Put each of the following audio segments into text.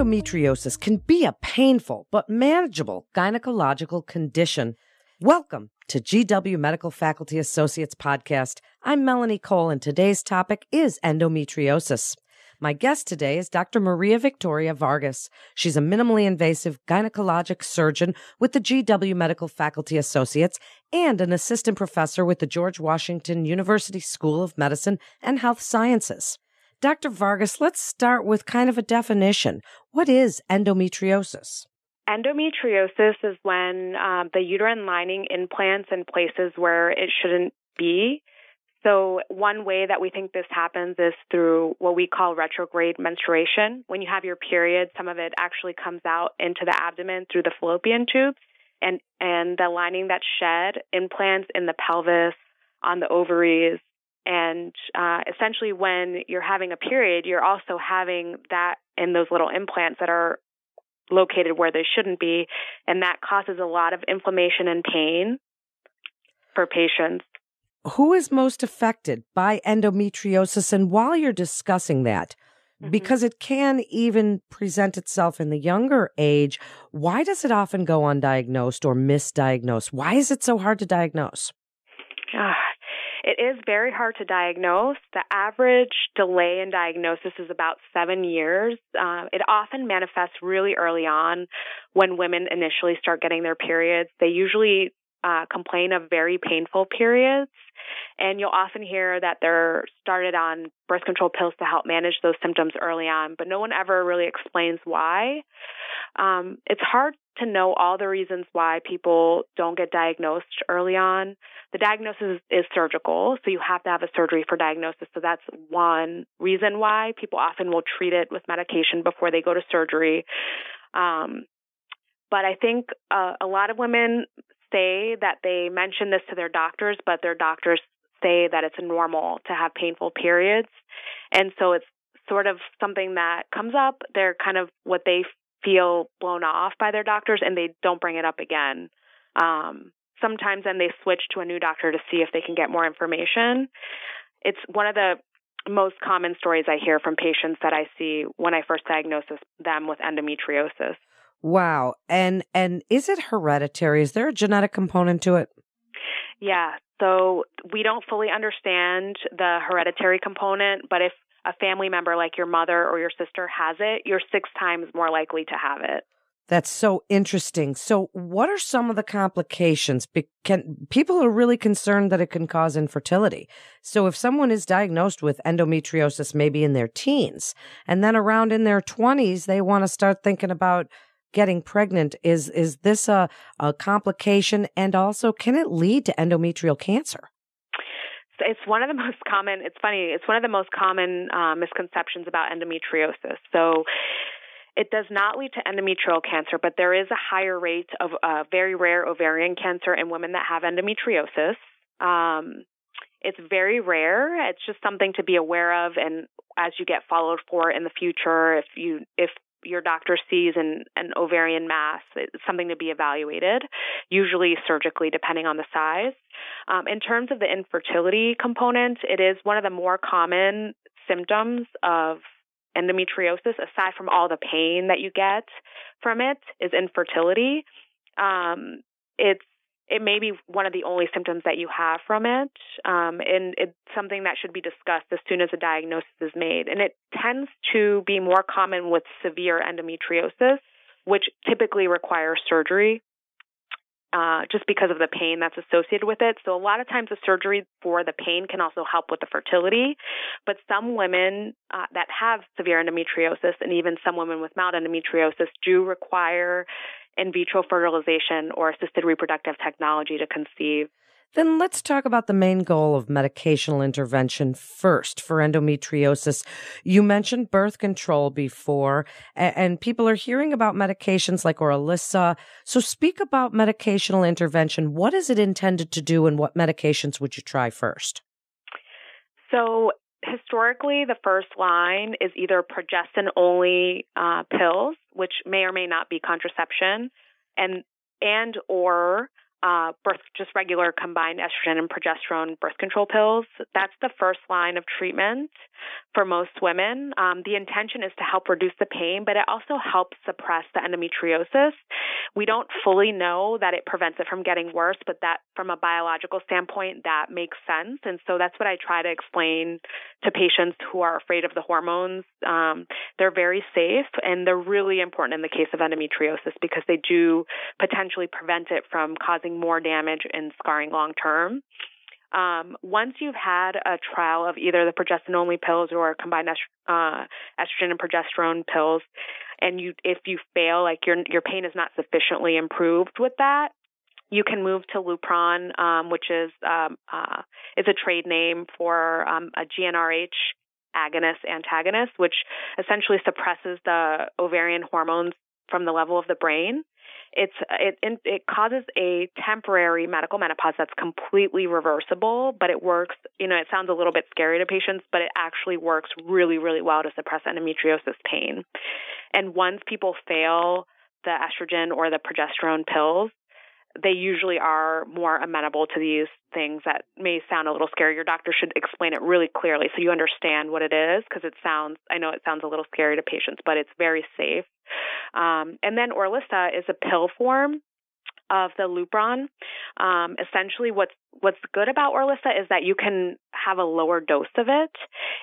Endometriosis can be a painful but manageable gynecological condition. Welcome to GW Medical Faculty Associates podcast. I'm Melanie Cole and today's topic is endometriosis. My guest today is Dr. Maria Victoria Vargas. She's a minimally invasive gynecologic surgeon with the GW Medical Faculty Associates and an assistant professor with the George Washington University School of Medicine and Health Sciences. Dr. Vargas, let's start with kind of a definition. What is endometriosis? Endometriosis is when um, the uterine lining implants in places where it shouldn't be. So, one way that we think this happens is through what we call retrograde menstruation. When you have your period, some of it actually comes out into the abdomen through the fallopian tubes, and, and the lining that's shed implants in the pelvis, on the ovaries, and uh, essentially, when you're having a period, you're also having that in those little implants that are located where they shouldn't be. And that causes a lot of inflammation and pain for patients. Who is most affected by endometriosis? And while you're discussing that, mm-hmm. because it can even present itself in the younger age, why does it often go undiagnosed or misdiagnosed? Why is it so hard to diagnose? It is very hard to diagnose. The average delay in diagnosis is about seven years. Uh, it often manifests really early on when women initially start getting their periods. They usually uh, complain of very painful periods. And you'll often hear that they're started on birth control pills to help manage those symptoms early on, but no one ever really explains why. Um, it's hard to know all the reasons why people don't get diagnosed early on. The diagnosis is surgical, so you have to have a surgery for diagnosis. So that's one reason why people often will treat it with medication before they go to surgery. Um, but I think uh, a lot of women say that they mention this to their doctors, but their doctors say that it's normal to have painful periods. And so it's sort of something that comes up. They're kind of what they feel blown off by their doctors and they don't bring it up again. Um, sometimes then they switch to a new doctor to see if they can get more information. It's one of the most common stories I hear from patients that I see when I first diagnose them with endometriosis. Wow. And and is it hereditary? Is there a genetic component to it? Yeah. So we don't fully understand the hereditary component, but if a family member like your mother or your sister has it, you're six times more likely to have it. That's so interesting. So, what are some of the complications? Can, people are really concerned that it can cause infertility. So, if someone is diagnosed with endometriosis maybe in their teens, and then around in their 20s, they want to start thinking about getting pregnant, is, is this a, a complication? And also, can it lead to endometrial cancer? It's one of the most common. It's funny. It's one of the most common uh, misconceptions about endometriosis. So. It does not lead to endometrial cancer, but there is a higher rate of uh, very rare ovarian cancer in women that have endometriosis. Um, it's very rare. It's just something to be aware of, and as you get followed for in the future, if you if your doctor sees an, an ovarian mass, it's something to be evaluated, usually surgically, depending on the size. Um, in terms of the infertility component, it is one of the more common symptoms of endometriosis, aside from all the pain that you get from it, is infertility. Um, it's it may be one of the only symptoms that you have from it, um, and it's something that should be discussed as soon as a diagnosis is made. And it tends to be more common with severe endometriosis, which typically requires surgery. Uh, just because of the pain that's associated with it. So a lot of times the surgery for the pain can also help with the fertility. But some women uh, that have severe endometriosis and even some women with mild endometriosis do require in vitro fertilization or assisted reproductive technology to conceive. Then let's talk about the main goal of medicational intervention first for endometriosis. You mentioned birth control before, and people are hearing about medications like Orilissa. So speak about medicational intervention. What is it intended to do, and what medications would you try first? So historically, the first line is either progestin only uh, pills, which may or may not be contraception, and and or uh, birth, just regular combined estrogen and progesterone birth control pills. That's the first line of treatment for most women. Um, the intention is to help reduce the pain, but it also helps suppress the endometriosis. We don't fully know that it prevents it from getting worse, but that from a biological standpoint, that makes sense. And so that's what I try to explain to patients who are afraid of the hormones. Um, they're very safe and they're really important in the case of endometriosis because they do potentially prevent it from causing more damage and scarring long term. Um, once you've had a trial of either the progestin only pills or combined est- uh, estrogen and progesterone pills, and you if you fail, like your your pain is not sufficiently improved with that, you can move to Lupron, um, which is um, uh, is a trade name for um, a GnRH agonist antagonist, which essentially suppresses the ovarian hormones from the level of the brain. It's it it causes a temporary medical menopause that's completely reversible, but it works. You know, it sounds a little bit scary to patients, but it actually works really really well to suppress endometriosis pain. And once people fail the estrogen or the progesterone pills, they usually are more amenable to these things that may sound a little scary. Your doctor should explain it really clearly so you understand what it is because it sounds, I know it sounds a little scary to patients, but it's very safe. Um, and then Orilissa is a pill form of the Lupron. Um, essentially, what's what's good about Orilissa is that you can have a lower dose of it,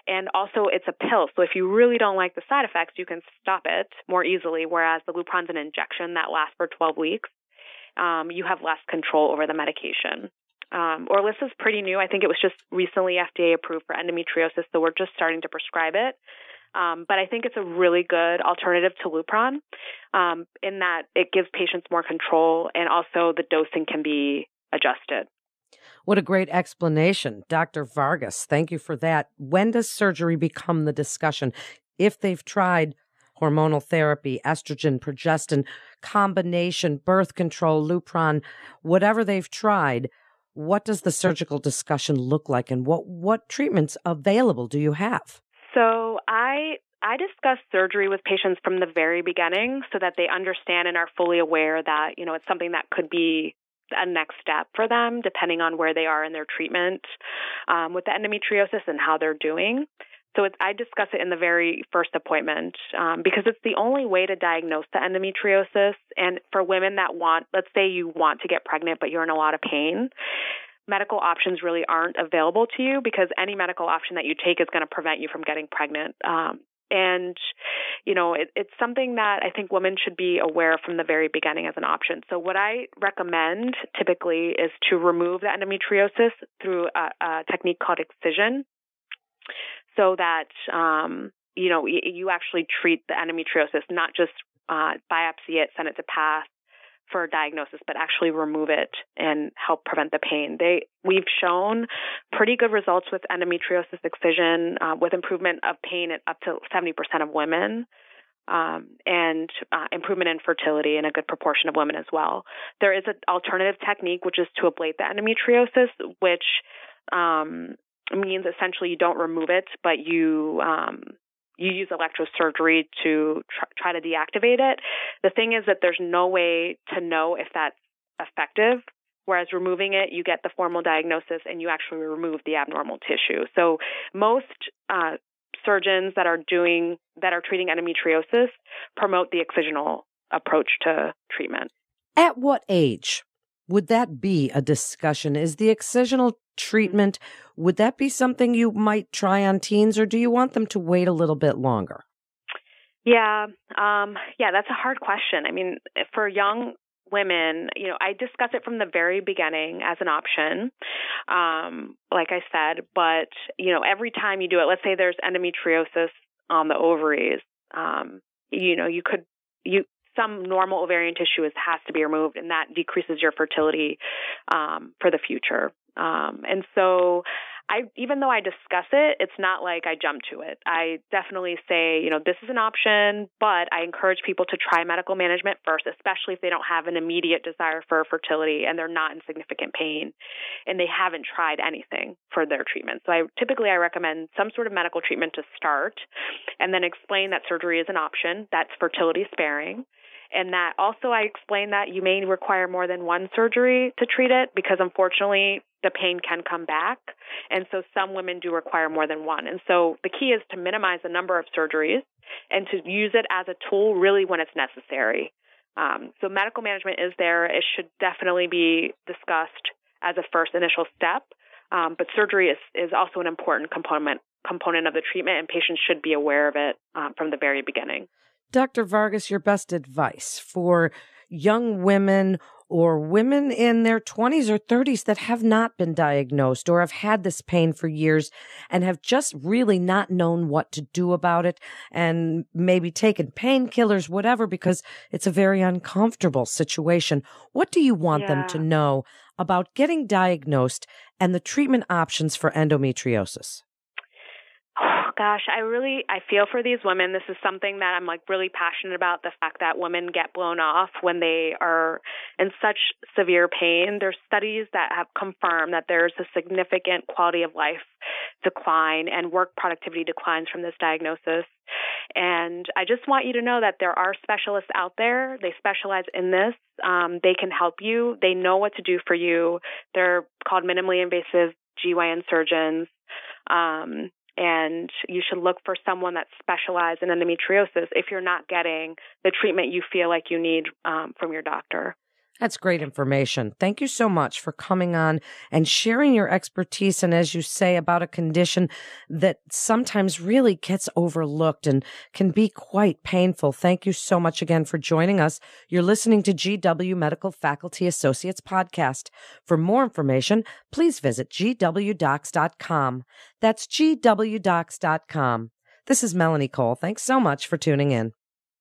and also it's a pill. So if you really don't like the side effects, you can stop it more easily. Whereas the Lupron's an injection that lasts for 12 weeks um, you have less control over the medication. Um, Orilissa's pretty new. I think it was just recently FDA approved for endometriosis, so we're just starting to prescribe it. Um, but I think it's a really good alternative to Lupron um, in that it gives patients more control and also the dosing can be adjusted. What a great explanation, Dr. Vargas. Thank you for that. When does surgery become the discussion? If they've tried hormonal therapy, estrogen, progestin, combination, birth control, Lupron, whatever they've tried, what does the surgical discussion look like and what, what treatments available do you have? So I I discuss surgery with patients from the very beginning so that they understand and are fully aware that, you know, it's something that could be a next step for them depending on where they are in their treatment um, with the endometriosis and how they're doing. So I discuss it in the very first appointment um, because it's the only way to diagnose the endometriosis. And for women that want, let's say you want to get pregnant, but you're in a lot of pain, medical options really aren't available to you because any medical option that you take is going to prevent you from getting pregnant. Um, and you know it, it's something that i think women should be aware from the very beginning as an option so what i recommend typically is to remove the endometriosis through a, a technique called excision so that um, you know y- you actually treat the endometriosis, not just uh, biopsy it, send it to PATH for diagnosis, but actually remove it and help prevent the pain. They we've shown pretty good results with endometriosis excision uh, with improvement of pain at up to 70% of women. Um, and uh, improvement in fertility in a good proportion of women as well. There is an alternative technique, which is to ablate the endometriosis, which um, means essentially you don't remove it, but you um, you use electrosurgery to tr- try to deactivate it. The thing is that there's no way to know if that's effective. Whereas removing it, you get the formal diagnosis and you actually remove the abnormal tissue. So most uh, surgeons that are doing that are treating endometriosis promote the excisional approach to treatment. At what age would that be a discussion? Is the excisional treatment, would that be something you might try on teens or do you want them to wait a little bit longer? Yeah, um, yeah, that's a hard question. I mean, for young women, you know, I discuss it from the very beginning as an option, um, like I said, but, you know, every time you do it, let's say there's endometriosis on the ovaries, um, you know, you could, you, some normal ovarian tissue is, has to be removed, and that decreases your fertility um, for the future. Um, and so I, even though I discuss it, it's not like I jump to it. I definitely say, you know, this is an option, but I encourage people to try medical management first, especially if they don't have an immediate desire for fertility and they're not in significant pain and they haven't tried anything for their treatment. So I typically I recommend some sort of medical treatment to start and then explain that surgery is an option that's fertility sparing and that also I explained that you may require more than one surgery to treat it because unfortunately the pain can come back. And so some women do require more than one. And so the key is to minimize the number of surgeries and to use it as a tool really when it's necessary. Um, so medical management is there. It should definitely be discussed as a first initial step. Um, but surgery is, is also an important component component of the treatment, and patients should be aware of it um, from the very beginning. Dr. Vargas, your best advice for young women or women in their 20s or 30s that have not been diagnosed or have had this pain for years and have just really not known what to do about it and maybe taken painkillers, whatever, because it's a very uncomfortable situation. What do you want yeah. them to know about getting diagnosed and the treatment options for endometriosis? Gosh, I really I feel for these women. This is something that I'm like really passionate about the fact that women get blown off when they are in such severe pain. There's studies that have confirmed that there's a significant quality of life decline and work productivity declines from this diagnosis. And I just want you to know that there are specialists out there. They specialize in this. Um, they can help you. They know what to do for you. They're called minimally invasive GYN surgeons. Um, and you should look for someone that specializes in endometriosis if you're not getting the treatment you feel like you need um, from your doctor. That's great information. Thank you so much for coming on and sharing your expertise. And as you say, about a condition that sometimes really gets overlooked and can be quite painful. Thank you so much again for joining us. You're listening to GW Medical Faculty Associates podcast. For more information, please visit gwdocs.com. That's gwdocs.com. This is Melanie Cole. Thanks so much for tuning in.